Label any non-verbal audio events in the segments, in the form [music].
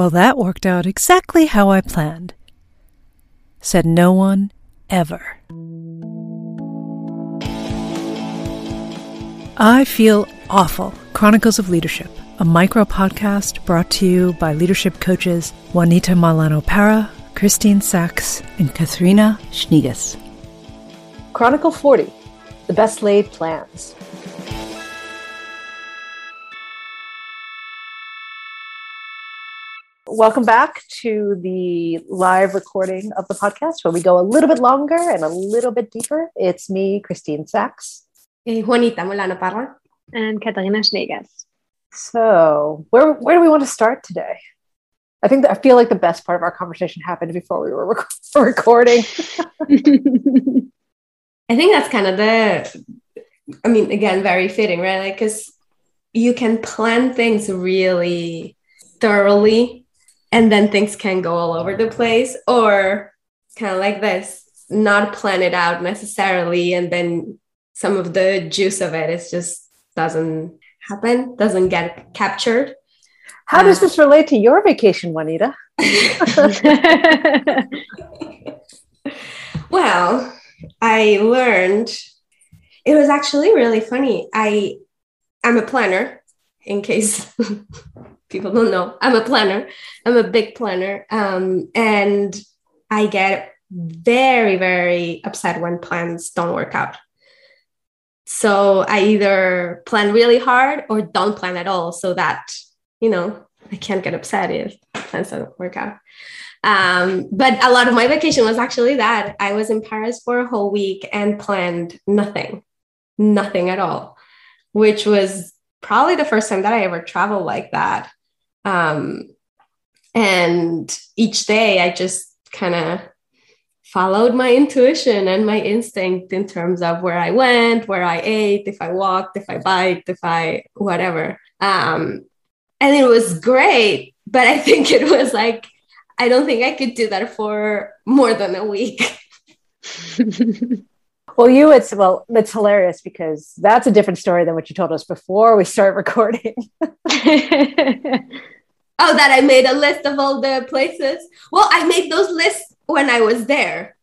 Well, that worked out exactly how I planned. Said no one ever. I Feel Awful Chronicles of Leadership, a micro podcast brought to you by leadership coaches Juanita Molano Parra, Christine Sachs, and Katharina Schneegas. Chronicle 40 The Best Laid Plans. Welcome back to the live recording of the podcast where we go a little bit longer and a little bit deeper. It's me, Christine Sachs. Eh, Juanita Molano Parra. And Katharina Schneegas. So, where, where do we want to start today? I think that I feel like the best part of our conversation happened before we were rec- [laughs] recording. [laughs] I think that's kind of the, I mean, again, very fitting, right? Like, because you can plan things really thoroughly and then things can go all over the place or kind of like this not plan it out necessarily and then some of the juice of it is just doesn't happen doesn't get captured. How does uh, this relate to your vacation juanita? [laughs] Well i learned it was actually really funny. I i'm a planner in case [laughs] people don't know. I'm a planner. I'm a big planner. Um, and i get very very upset when plans don't work out. So i either plan really hard or don't plan at all so that you know i can't get upset if plans don't work out. Um, but a lot of my vacation was actually that. I was in paris for a whole week and planned nothing nothing at all which was probably the first time that i ever traveled like that um, and each day I just kind of followed my intuition and my instinct in terms of where I went, where I ate, if I walked, if I biked, if I whatever. Um, and it was great, but I [laughs] think it was like, I don't think I could do that for more than a week. [laughs] well, you, it's well, it's hilarious because that's a different story than what you told us before we start [laughs] recording. [laughs] Oh, that I made a list of all the places. Well, I made those lists when I was there.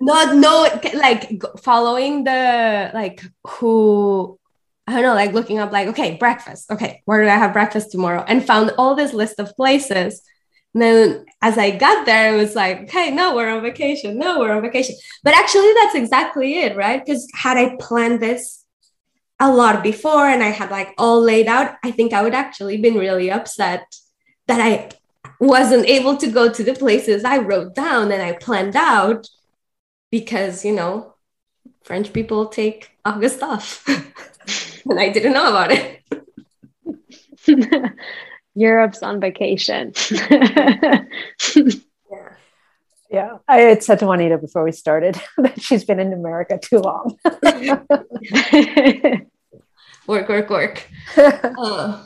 Not no like following the like who I don't know, like looking up like okay, breakfast. Okay, where do I have breakfast tomorrow? And found all this list of places. And then as I got there, it was like, okay, no, we're on vacation. No, we're on vacation. But actually, that's exactly it, right? Because had I planned this a lot before and I had like all laid out, I think I would actually been really upset that I wasn't able to go to the places I wrote down and I planned out because, you know, French people take August off. [laughs] and I didn't know about it. [laughs] Europe's on vacation. [laughs] yeah. Yeah. I had said to Juanita before we started [laughs] that she's been in America too long. [laughs] work, work, work. Uh,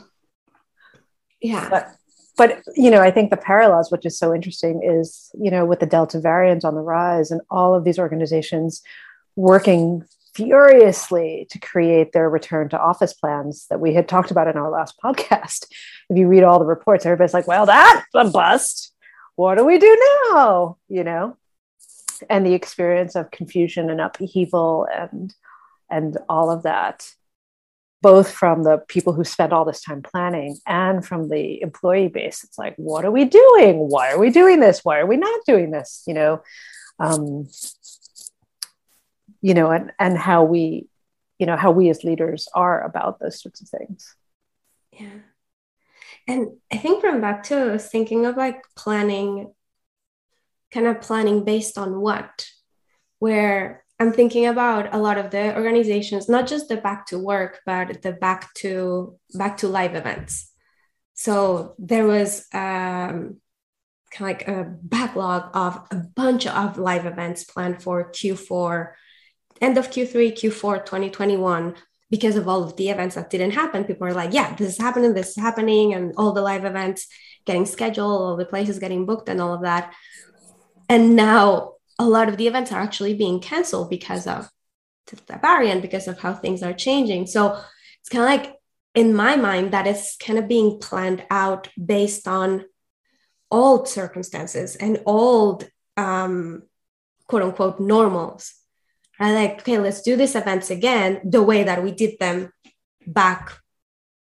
yeah. But but you know i think the parallels which is so interesting is you know with the delta variant on the rise and all of these organizations working furiously to create their return to office plans that we had talked about in our last podcast if you read all the reports everybody's like well that's a bust. What do we do now? You know? And the experience of confusion and upheaval and and all of that both from the people who spend all this time planning and from the employee base. It's like what are we doing? Why are we doing this? Why are we not doing this? You know? Um, you know and and how we you know how we as leaders are about those sorts of things. Yeah and i think from back to thinking of like planning kind of planning based on what where I'm thinking about a lot of the organizations, not just the back to work, but the back to back to live events. So there was um, kind of like a backlog of a bunch of live events planned for Q4, end of Q3, Q4 2021, because of all of the events that didn't happen. People are like, yeah, this is happening, this is happening, and all the live events getting scheduled, all the places getting booked, and all of that. And now a lot of the events are actually being canceled because of the variant, because of how things are changing. So it's kind of like in my mind that is kind of being planned out based on old circumstances and old um, quote unquote normals. Right? Like, okay, let's do these events again the way that we did them back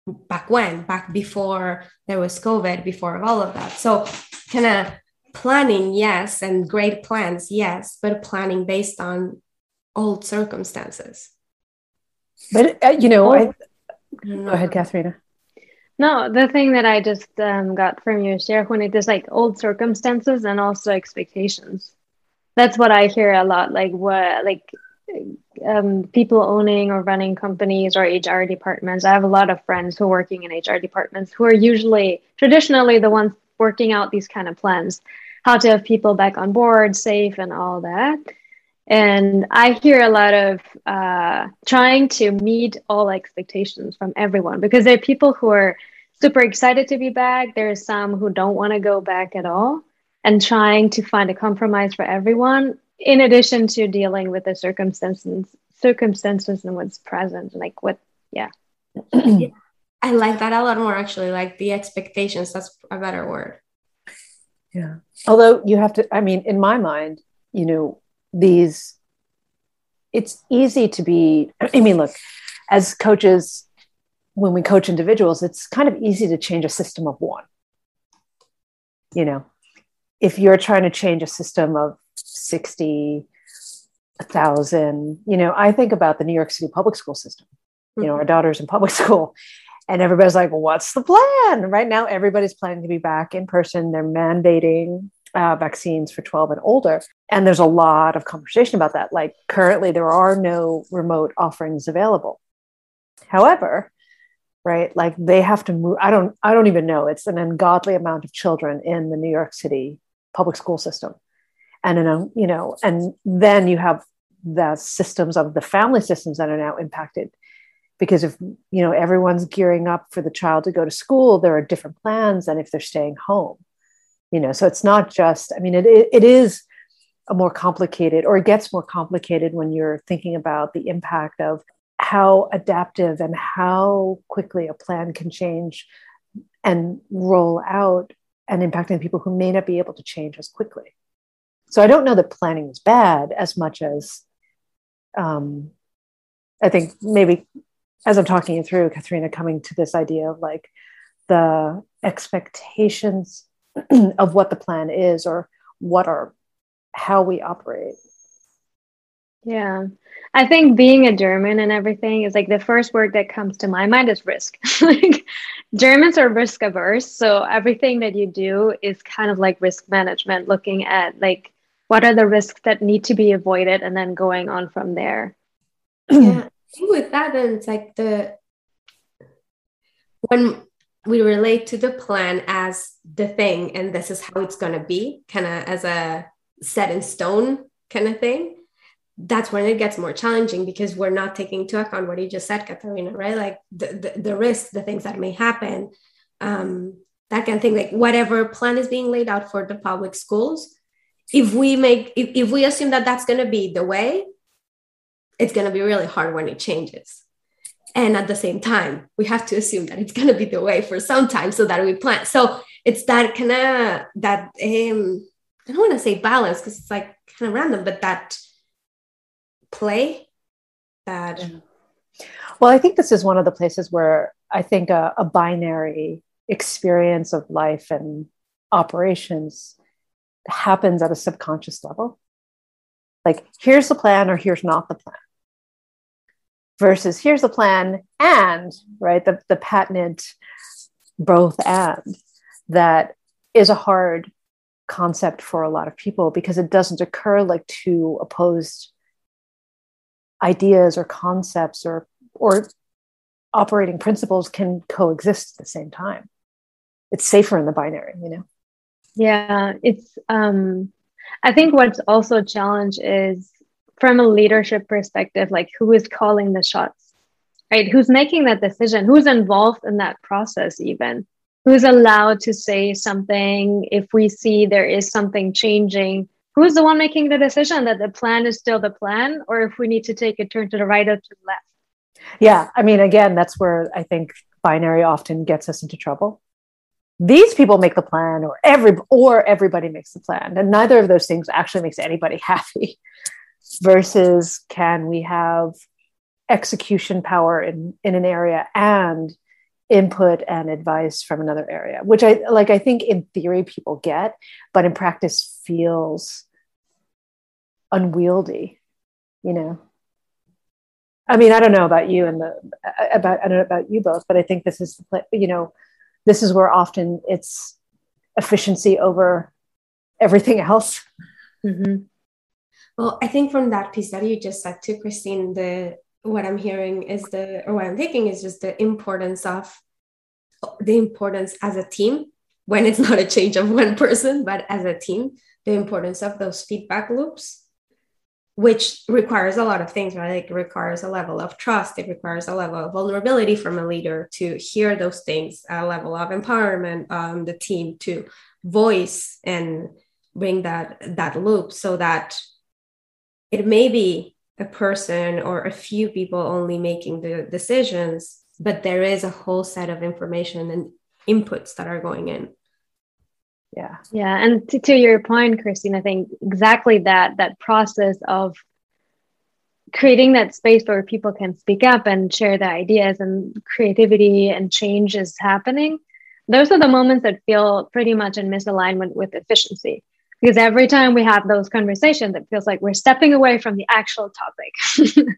back when back before there was covid before all of that. So kind of planning yes and great plans yes but planning based on old circumstances. But uh, you know I, go ahead katharina. No the thing that i just um, got from your share when it is like old circumstances and also expectations that's what i hear a lot like what like um, people owning or running companies or HR departments. I have a lot of friends who are working in HR departments who are usually traditionally the ones working out these kind of plans, how to have people back on board, safe, and all that. And I hear a lot of uh, trying to meet all expectations from everyone because there are people who are super excited to be back. There are some who don't want to go back at all and trying to find a compromise for everyone in addition to dealing with the circumstances circumstances and what's present like what yeah. I like that a lot more actually like the expectations that's a better word. Yeah. Although you have to i mean in my mind you know these it's easy to be [clears throat] i mean look as coaches when we coach individuals it's kind of easy to change a system of one. You know if you're trying to change a system of 60 thousand you know i think about the new york city public school system. You know our mm-hmm. daughter's in public [laughs] school and everybody's like what's the plan? Right now everybody's planning to be back in person. They're mandating uh, vaccines for 12 and older and there's a lot of conversation about that. Like currently there are no remote offerings available. However right like they have to move i don't i don't even know. It's an ungodly amount of children in the new york city public school system. And in a um, you know and then you have the systems of the family systems that are now impacted. Because if you know everyone's gearing up for the child to go to school there are different plans than if they're staying home. You know so it's not just i mean it, it, it is a more complicated or it gets more complicated when you're thinking about the impact of how adaptive and how quickly a plan can change and roll out and impacting people who may not be able to change as quickly so I don't know that planning is bad as much as um, I think maybe as I'm talking you through, Katharina, coming to this idea of like the expectations [clears throat] of what the plan is or what are how we operate. Yeah. I think being a German and everything is like the first word that comes to my mind is risk. [laughs] like Germans are risk averse. So everything that you do is kind of like risk management, looking at like what are the risks that need to be avoided and then going on from there yeah i think with that then it's like the when we relate to the plan as the thing and this is how it's to be kind of as a set in stone kind of thing that's when it gets more challenging because we're not taking into account what you just said Katharina, right? Like the, the, the risks the things that may happen um, that kind of thing. Like whatever plan is being laid out for the public schools if we make if, if we assume that that's going to be the way it's going to be really hard when it changes. And at the same time we have to assume that it's going to be the way for some time so that we plan. So it's that kind of that um i don't want to say balance because it's like kind of random but that play that well i think this is one of the places where i think a, a binary experience of life and operations happens at a subconscious level. Like, here's the plan or here's not the plan. Versus here's the plan and, right, the, the patented both and that is a hard concept for a lot of people because it doesn't occur like two opposed ideas or concepts or or operating principles can coexist at the same time. It's safer in the binary, you know. Yeah, it's um I think what's also a challenge is from a leadership perspective, like who is calling the shots, right? Who's making that decision? Who's involved in that process, even? Who's allowed to say something if we see there is something changing? Who's the one making the decision that the plan is still the plan, or if we need to take a turn to the right or to the left? Yeah, I mean, again, that's where I think binary often gets us into trouble these people make the plan or every or everybody makes the plan and neither of those things actually makes anybody [laughs] happy versus can we have execution power in in an area and input and advice from another area which i like i think in theory people get but in practice feels unwieldy you know i mean i don't know about you and the about i don't know about you both but i think this is the you know this is where often it's efficiency over everything else mm-hmm. well i think from that piece that you just said to christine the what I'm hearing is the, or what I'm thinking is just the importance of the importance as a team when it's not a change of one person, but as a team, the importance of those feedback loops, which requires a lot of things, right? Like it requires a level of trust, it requires a level of vulnerability from a leader to hear those things, a level of empowerment on the team to voice and bring that that loop so that it may be a person or a few people only making the decisions, but there is a whole set of information and inputs that are going in. Yeah. Yeah. And to, to your point, Christine, I think exactly that that process of creating that space where people can speak up and share their ideas and creativity and change is happening. Those are the moments that feel pretty much in misalignment with efficiency because every time we have those conversations it feels like we're stepping away from the actual topic. [laughs]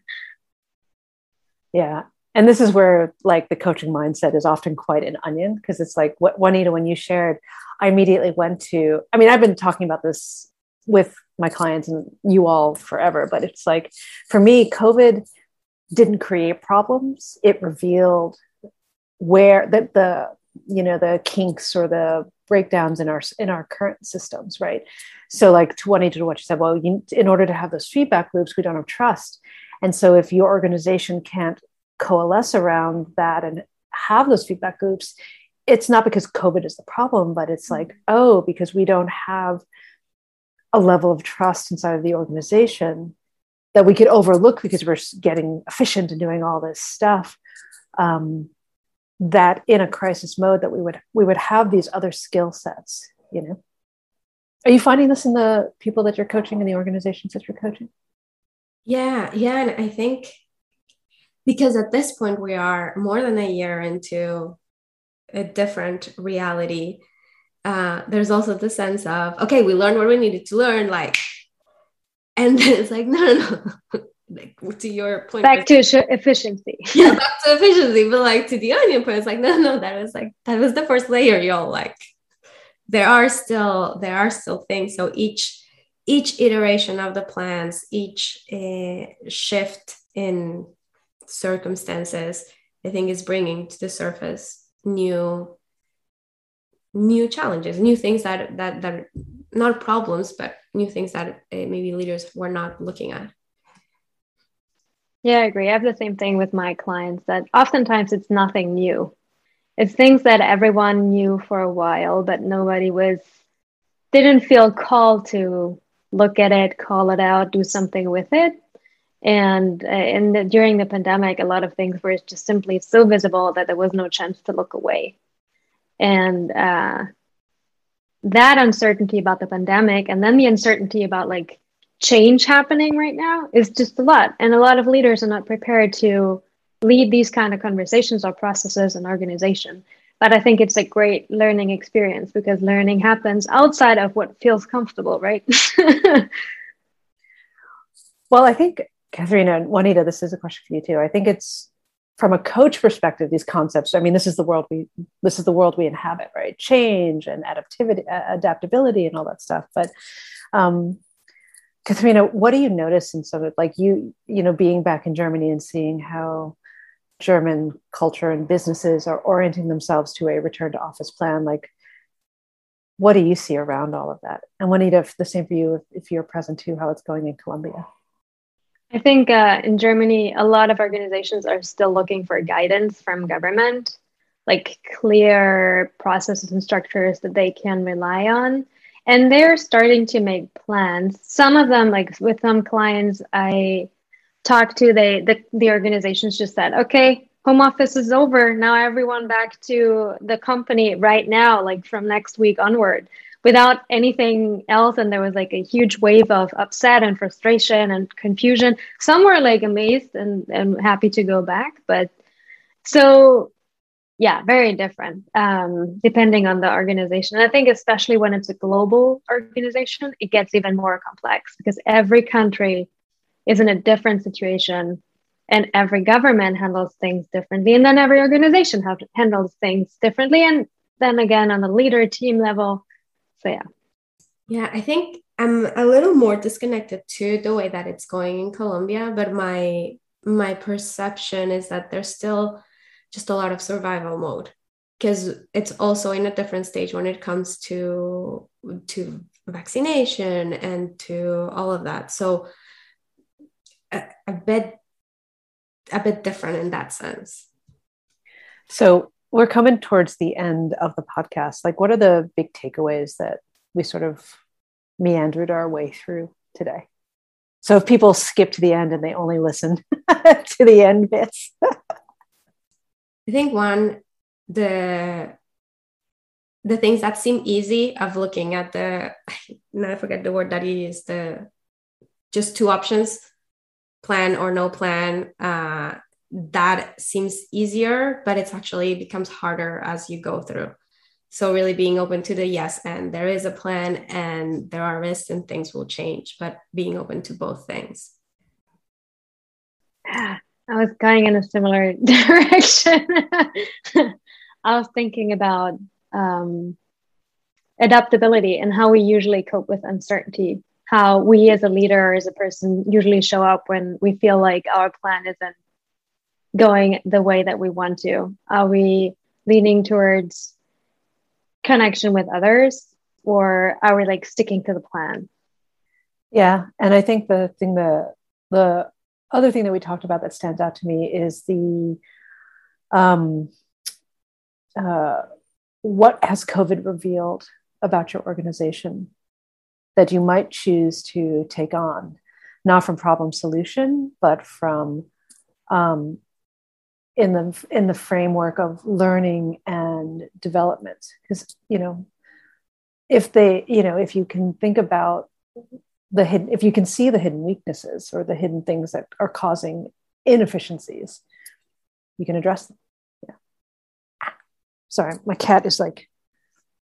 Yeah. And this is where like the coaching mindset is often quite an onion because it's like what juanita when you shared i immediately went to i mean i've been talking about this with my clients and you all forever but it's like for me covid didn't create problems. It revealed where that the you know the kinks or the breakdowns in our in our current systems right? So like 20 to what you said well you, in order to have those feedback loops we don't have trust. And so if your organization can't coalesce around that and have those feedback loops it's not because covid is the problem but it's like oh because we don't have a level of trust inside of the organization that we could overlook because we're getting efficient and doing all this stuff. Um, that in a crisis mode that we would we would have these other skill sets you know? Are you finding this in the people that you're coaching in the organizations that you're coaching? Yeah yeah and i think because at this point we are more than a year into a different reality uh, there's also the sense of okay we learned what we needed to learn like and [laughs] it's like no no no like to your point back to efficiency. [laughs] Yeah back to efficiency but like to the onion point it's like no no that was like that was the first layer y'all like there are still there are still things. So each each iteration of the plans each uh, shift in circumstances i think is bringing to the surface new new challenges new things that that that are not problems but new things that uh, maybe leaders were not looking at yeah, I agree. I have the same thing with my clients that oftentimes it's nothing new. It's things that everyone knew for a while, but nobody was, didn't feel called to look at it, call it out, do something with it. And uh, in the, during the pandemic, a lot of things were just simply so visible that there was no chance to look away. And uh, that uncertainty about the pandemic, and then the uncertainty about like change happening right now is just a lot. And a lot of leaders are not prepared to lead these kind of conversations or processes and organization. But I think it's a great learning experience because learning happens outside of what feels comfortable, right? [laughs] well, I think, Katharina and Juanita, this is a question for you too. I think it's from a coach perspective, these concepts, I mean, this is the world we this is the world we inhabit, right? Change and adaptivity, adaptability and all that stuff. But um, Katharina, what do you notice in some of it? Like you, you know, being back in Germany and seeing how German culture and businesses are orienting themselves to a return to office plan. Like, what do you see around all of that? And Juanita, if the same for you if, if you're present too, how it's going in Colombia. I think uh, in Germany, a lot of organizations are still looking for guidance from government, like clear processes and structures that they can rely on and they're starting to make plans some of them like with some clients i talked to they the, the organizations just said okay home office is over. Now everyone back to the company right now, like from next week onward, without anything else. And there was like a huge wave of upset and frustration and confusion. Some were like amazed and, and happy to go back. But so yeah, very different um, depending on the organization. I think especially when it's a global organization, it gets even more complex because every country is in a different situation and every government handles things differently. And then every organization have, handles things differently. And then again on the leader team level so yeah. Yeah i think i'm a little more disconnected to the way that it's going in colombia but my my perception is that there's still just a lot of survival mode because it's also in a different stage when it comes to to vaccination and to all of that so a, a bit a bit different in that sense. So we're coming towards the end of the podcast. Like, what are the big takeaways that we sort of meandered our way through today? So if people skip to the end and they only listen [laughs] to the end bits. [laughs] I think one, the the things that seem easy of looking at the [laughs] now I forget the word that he used, the just two options plan or no plan uh, that seems easier but it's actually becomes harder as you go through. So really being open to the yes and there is a plan and there are risks and things will change but being open to both things i was going in a similar [laughs] direction. [laughs] I was thinking about um, adaptability and how we usually cope with uncertainty how we as a leader or as a person usually show up when we feel like our plan isn't going the way that we want to. Are we leaning towards connection with others or are we like sticking to the plan? Yeah and i think the thing that the other thing that we talked about that stands out to me is the um uh what has covid revealed about your organization that you might choose to take on, not from problem solution, but from um, in the in the framework of learning and development. Because you know, if they, you know, if you can think about the hidden, if you can see the hidden weaknesses or the hidden things that are causing inefficiencies, you can address them. Yeah. Sorry, my cat is like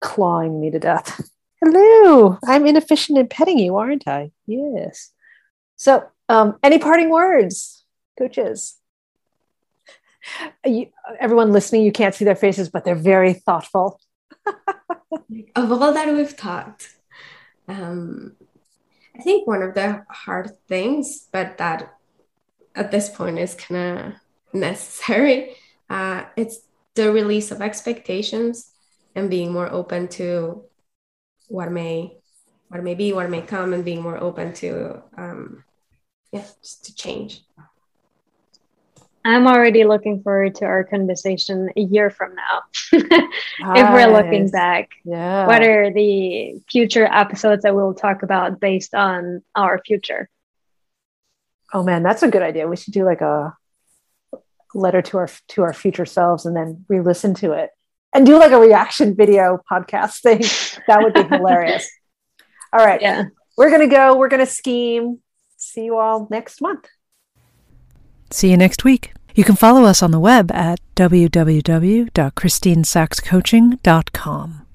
clawing me to death. Hello, I'm inefficient in petting you, aren't I? Yes. So, um, any parting words, coaches? You, everyone listening, you can't see their faces, but they're very thoughtful. [laughs] of all that we've talked, um, I think one of the hard things, but that at this point is kind of necessary, [laughs] uh, it's the release of expectations and being more open to what may what may be, what may come, and being more open to um, yeah, just to change. I'm already looking forward to our conversation a year from now. [laughs] if we're looking back, yeah. what are the future episodes that we'll talk about based on our future? Oh man, that's a good idea. We should do like a letter to our to our future selves and then re-listen to it and do like a reaction video podcast thing. That would be [laughs] hilarious. All right. Yeah. We're going to go. We're going to scheme. See you all next month. See you next week. You can follow us on the web at www.christinesaxcoaching.com.